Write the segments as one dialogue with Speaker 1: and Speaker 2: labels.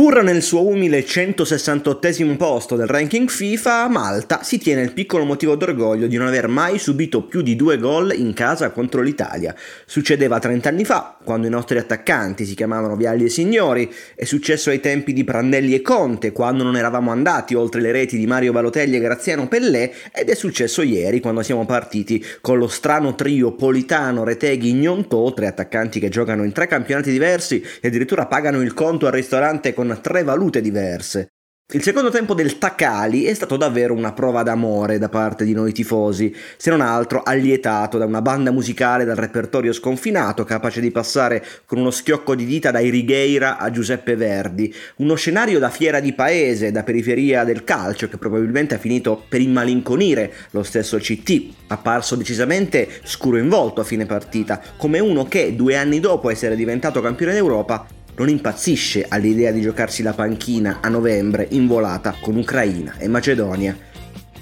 Speaker 1: Pur nel suo umile 168 posto del ranking FIFA, Malta si tiene il piccolo motivo d'orgoglio di non aver mai subito più di due gol in casa contro l'Italia. Succedeva 30 anni fa, quando i nostri attaccanti si chiamavano Vialli e Signori, è successo ai tempi di Prandelli e Conte, quando non eravamo andati oltre le reti di Mario Balotelli e Graziano Pellè, ed è successo ieri quando siamo partiti con lo strano trio Politano, Reteghi, Gnontò, tre attaccanti che giocano in tre campionati diversi e addirittura pagano il conto al ristorante con tre valute diverse. Il secondo tempo del Takali è stato davvero una prova d'amore da parte di noi tifosi, se non altro allietato da una banda musicale dal repertorio sconfinato, capace di passare con uno schiocco di dita dai Righeira a Giuseppe Verdi, uno scenario da fiera di paese, da periferia del calcio, che probabilmente ha finito per immalinconire lo stesso CT, apparso decisamente scuro in volto a fine partita, come uno che due anni dopo essere diventato campione d'Europa non impazzisce all'idea di giocarsi la panchina a novembre in volata con Ucraina e Macedonia.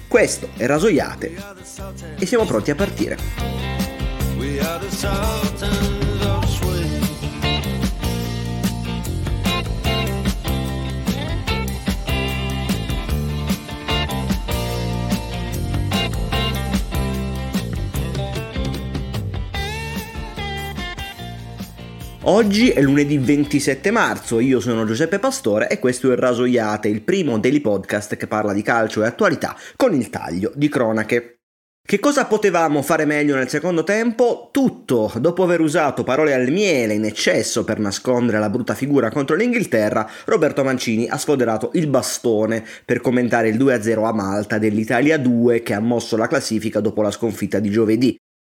Speaker 1: Questo è Rasoiate e siamo pronti a partire. Oggi è lunedì 27 marzo, io sono Giuseppe Pastore e questo è Rasoiate, il primo daily podcast che parla di calcio e attualità con il taglio di cronache. Che cosa potevamo fare meglio nel secondo tempo? Tutto. Dopo aver usato parole al miele in eccesso per nascondere la brutta figura contro l'Inghilterra, Roberto Mancini ha sfoderato il bastone per commentare il 2-0 a Malta dell'Italia 2 che ha mosso la classifica dopo la sconfitta di giovedì.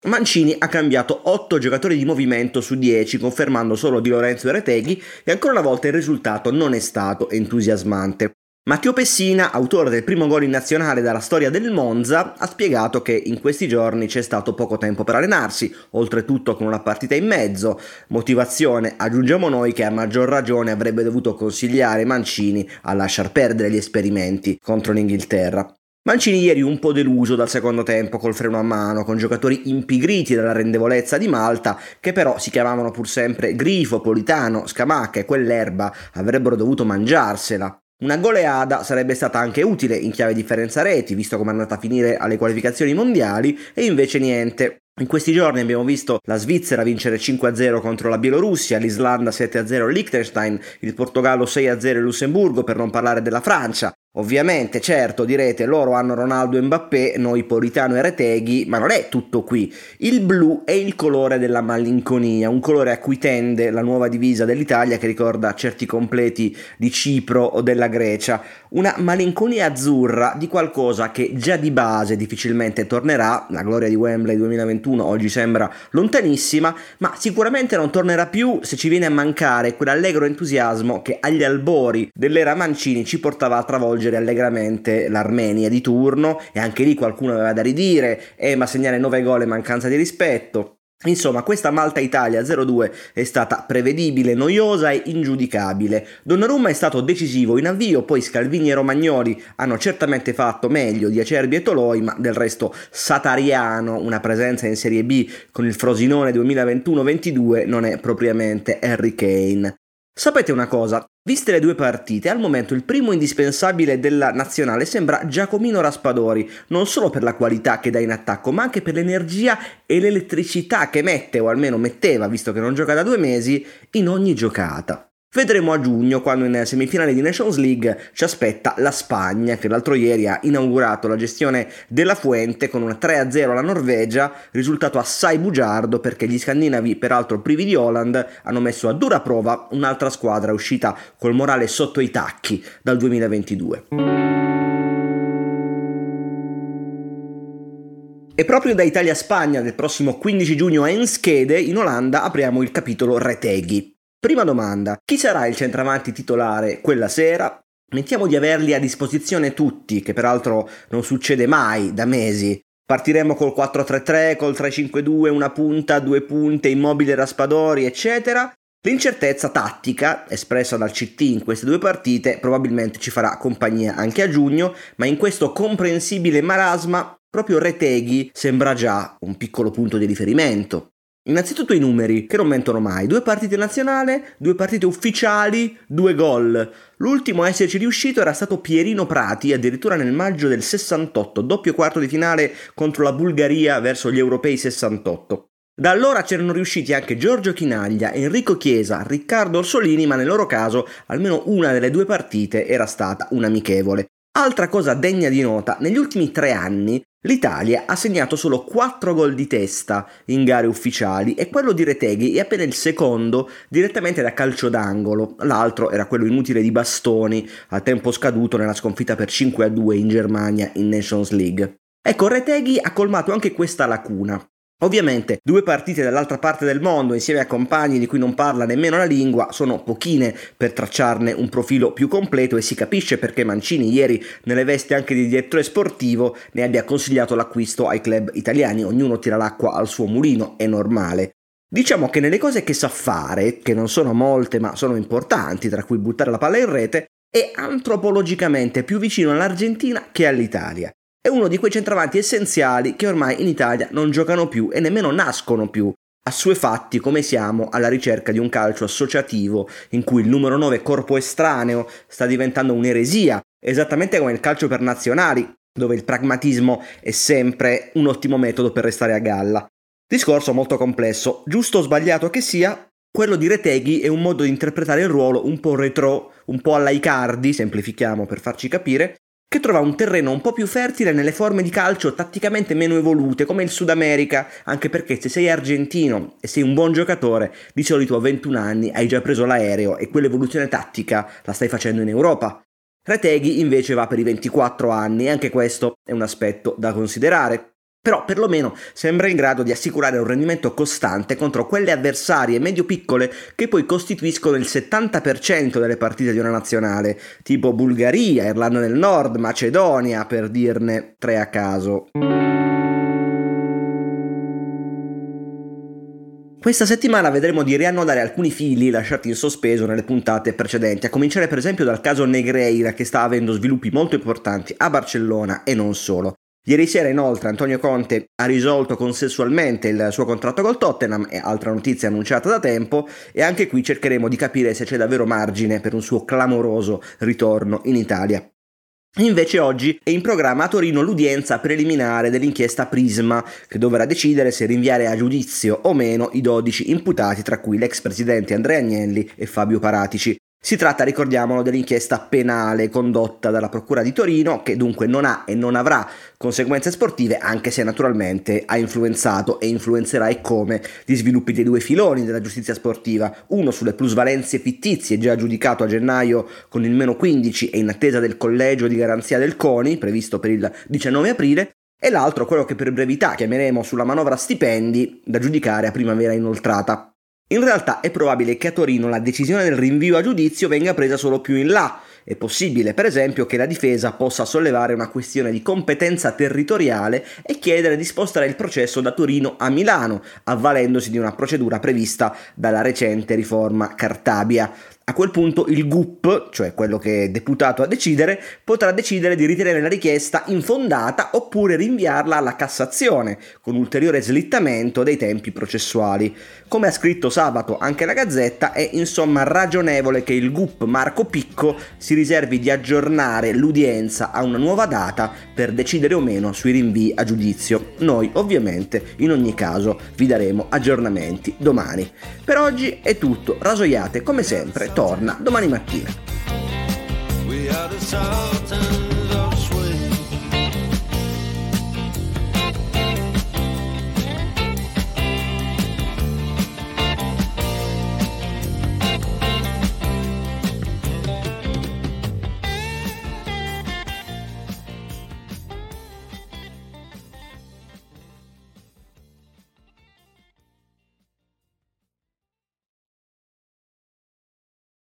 Speaker 1: Mancini ha cambiato 8 giocatori di movimento su 10, confermando solo Di Lorenzo e Reteghi, e ancora una volta il risultato non è stato entusiasmante. Matteo Pessina, autore del primo gol in nazionale dalla storia del Monza, ha spiegato che in questi giorni c'è stato poco tempo per allenarsi, oltretutto con una partita in mezzo. Motivazione, aggiungiamo noi, che a maggior ragione avrebbe dovuto consigliare Mancini a lasciar perdere gli esperimenti contro l'Inghilterra. Mancini ieri un po' deluso dal secondo tempo col freno a mano, con giocatori impigriti dalla rendevolezza di Malta, che però si chiamavano pur sempre Grifo, Politano, Scamacca e quell'erba avrebbero dovuto mangiarsela. Una goleada sarebbe stata anche utile in chiave differenza reti, visto come è andata a finire alle qualificazioni mondiali, e invece niente. In questi giorni abbiamo visto la Svizzera vincere 5-0 contro la Bielorussia, l'Islanda 7-0 al Liechtenstein, il Portogallo 6-0 il Lussemburgo, per non parlare della Francia. Ovviamente, certo, direte, loro hanno Ronaldo e Mbappé, noi Politano e Reteghi, ma non è tutto qui. Il blu è il colore della malinconia, un colore a cui tende la nuova divisa dell'Italia che ricorda certi completi di Cipro o della Grecia. Una malinconia azzurra di qualcosa che già di base difficilmente tornerà, la gloria di Wembley 2021 oggi sembra lontanissima, ma sicuramente non tornerà più se ci viene a mancare quell'allegro entusiasmo che agli albori dell'era Mancini ci portava a travolgere sconfiggere allegramente l'Armenia di turno e anche lì qualcuno aveva da ridire, eh ma segnare 9 gol è mancanza di rispetto. Insomma, questa Malta-Italia 0-2 è stata prevedibile, noiosa e ingiudicabile. Donnarumma è stato decisivo in avvio, poi Scalvini e Romagnoli hanno certamente fatto meglio di Acerbi e Toloi, ma del resto Satariano, una presenza in Serie B con il Frosinone 2021-22, non è propriamente Harry Kane. Sapete una cosa? Viste le due partite, al momento il primo indispensabile della nazionale sembra Giacomino Raspadori, non solo per la qualità che dà in attacco, ma anche per l'energia e l'elettricità che mette, o almeno metteva, visto che non gioca da due mesi, in ogni giocata. Vedremo a giugno quando in semifinale di Nations League ci aspetta la Spagna che l'altro ieri ha inaugurato la gestione della Fuente con un 3-0 alla Norvegia, risultato assai bugiardo perché gli scandinavi, peraltro privi di Holland, hanno messo a dura prova un'altra squadra uscita col morale sotto i tacchi dal 2022. E proprio da Italia-Spagna del prossimo 15 giugno a Enschede, in Olanda, apriamo il capitolo Reteghi. Prima domanda, chi sarà il centravanti titolare quella sera? Mettiamo di averli a disposizione tutti, che peraltro non succede mai da mesi. Partiremo col 4-3-3, col 3-5-2, una punta, due punte, immobile Raspadori, eccetera. L'incertezza tattica, espressa dal CT in queste due partite, probabilmente ci farà compagnia anche a giugno, ma in questo comprensibile marasma proprio Reteghi sembra già un piccolo punto di riferimento. Innanzitutto i numeri, che non mentono mai. Due partite nazionali, due partite ufficiali, due gol. L'ultimo a esserci riuscito era stato Pierino Prati, addirittura nel maggio del 68, doppio quarto di finale contro la Bulgaria verso gli europei 68. Da allora c'erano riusciti anche Giorgio Chinaglia, Enrico Chiesa, Riccardo Orsolini, ma nel loro caso almeno una delle due partite era stata un'amichevole. Altra cosa degna di nota, negli ultimi tre anni L'Italia ha segnato solo 4 gol di testa in gare ufficiali e quello di Reteghi è appena il secondo direttamente da calcio d'angolo, l'altro era quello inutile di Bastoni a tempo scaduto nella sconfitta per 5 a 2 in Germania in Nations League. Ecco, Reteghi ha colmato anche questa lacuna. Ovviamente due partite dall'altra parte del mondo insieme a compagni di cui non parla nemmeno la lingua sono pochine per tracciarne un profilo più completo e si capisce perché Mancini ieri nelle vesti anche di direttore sportivo ne abbia consigliato l'acquisto ai club italiani, ognuno tira l'acqua al suo mulino, è normale. Diciamo che nelle cose che sa fare, che non sono molte ma sono importanti, tra cui buttare la palla in rete, è antropologicamente più vicino all'Argentina che all'Italia. È uno di quei centravanti essenziali che ormai in Italia non giocano più e nemmeno nascono più. Assuefatti come siamo alla ricerca di un calcio associativo in cui il numero 9 corpo estraneo sta diventando un'eresia, esattamente come il calcio per nazionali, dove il pragmatismo è sempre un ottimo metodo per restare a galla. Discorso molto complesso, giusto o sbagliato che sia, quello di Reteghi è un modo di interpretare il ruolo un po' retro, un po' alla Icardi, semplifichiamo per farci capire, che trova un terreno un po' più fertile nelle forme di calcio tatticamente meno evolute come il Sud America, anche perché se sei argentino e sei un buon giocatore, di solito a 21 anni hai già preso l'aereo e quell'evoluzione tattica la stai facendo in Europa. Reteghi invece va per i 24 anni e anche questo è un aspetto da considerare però perlomeno sembra in grado di assicurare un rendimento costante contro quelle avversarie medio-piccole che poi costituiscono il 70% delle partite di una nazionale, tipo Bulgaria, Irlanda del Nord, Macedonia, per dirne tre a caso. Questa settimana vedremo di riannodare alcuni fili lasciati in sospeso nelle puntate precedenti, a cominciare per esempio dal caso Negreira che sta avendo sviluppi molto importanti a Barcellona e non solo. Ieri sera inoltre Antonio Conte ha risolto consensualmente il suo contratto col Tottenham, è altra notizia annunciata da tempo, e anche qui cercheremo di capire se c'è davvero margine per un suo clamoroso ritorno in Italia. Invece oggi è in programma a Torino l'udienza preliminare dell'inchiesta Prisma, che dovrà decidere se rinviare a giudizio o meno i 12 imputati, tra cui l'ex presidente Andrea Agnelli e Fabio Paratici. Si tratta, ricordiamolo, dell'inchiesta penale condotta dalla Procura di Torino, che dunque non ha e non avrà conseguenze sportive, anche se naturalmente ha influenzato e influenzerà e come gli sviluppi dei due filoni della giustizia sportiva, uno sulle plusvalenze fittizie già giudicato a gennaio con il meno 15 e in attesa del collegio di garanzia del CONI, previsto per il 19 aprile, e l'altro quello che per brevità chiameremo sulla manovra stipendi, da giudicare a primavera inoltrata. In realtà è probabile che a Torino la decisione del rinvio a giudizio venga presa solo più in là. È possibile, per esempio, che la difesa possa sollevare una questione di competenza territoriale e chiedere di spostare il processo da Torino a Milano, avvalendosi di una procedura prevista dalla recente riforma Cartabia. A quel punto il GUP, cioè quello che è deputato a decidere, potrà decidere di ritenere la richiesta infondata oppure rinviarla alla Cassazione, con ulteriore slittamento dei tempi processuali. Come ha scritto sabato anche la Gazzetta, è insomma ragionevole che il GUP Marco Picco si riservi di aggiornare l'udienza a una nuova data per decidere o meno sui rinvii a giudizio. Noi ovviamente in ogni caso vi daremo aggiornamenti domani. Per oggi è tutto, rasoiate come sempre torna domani mattina.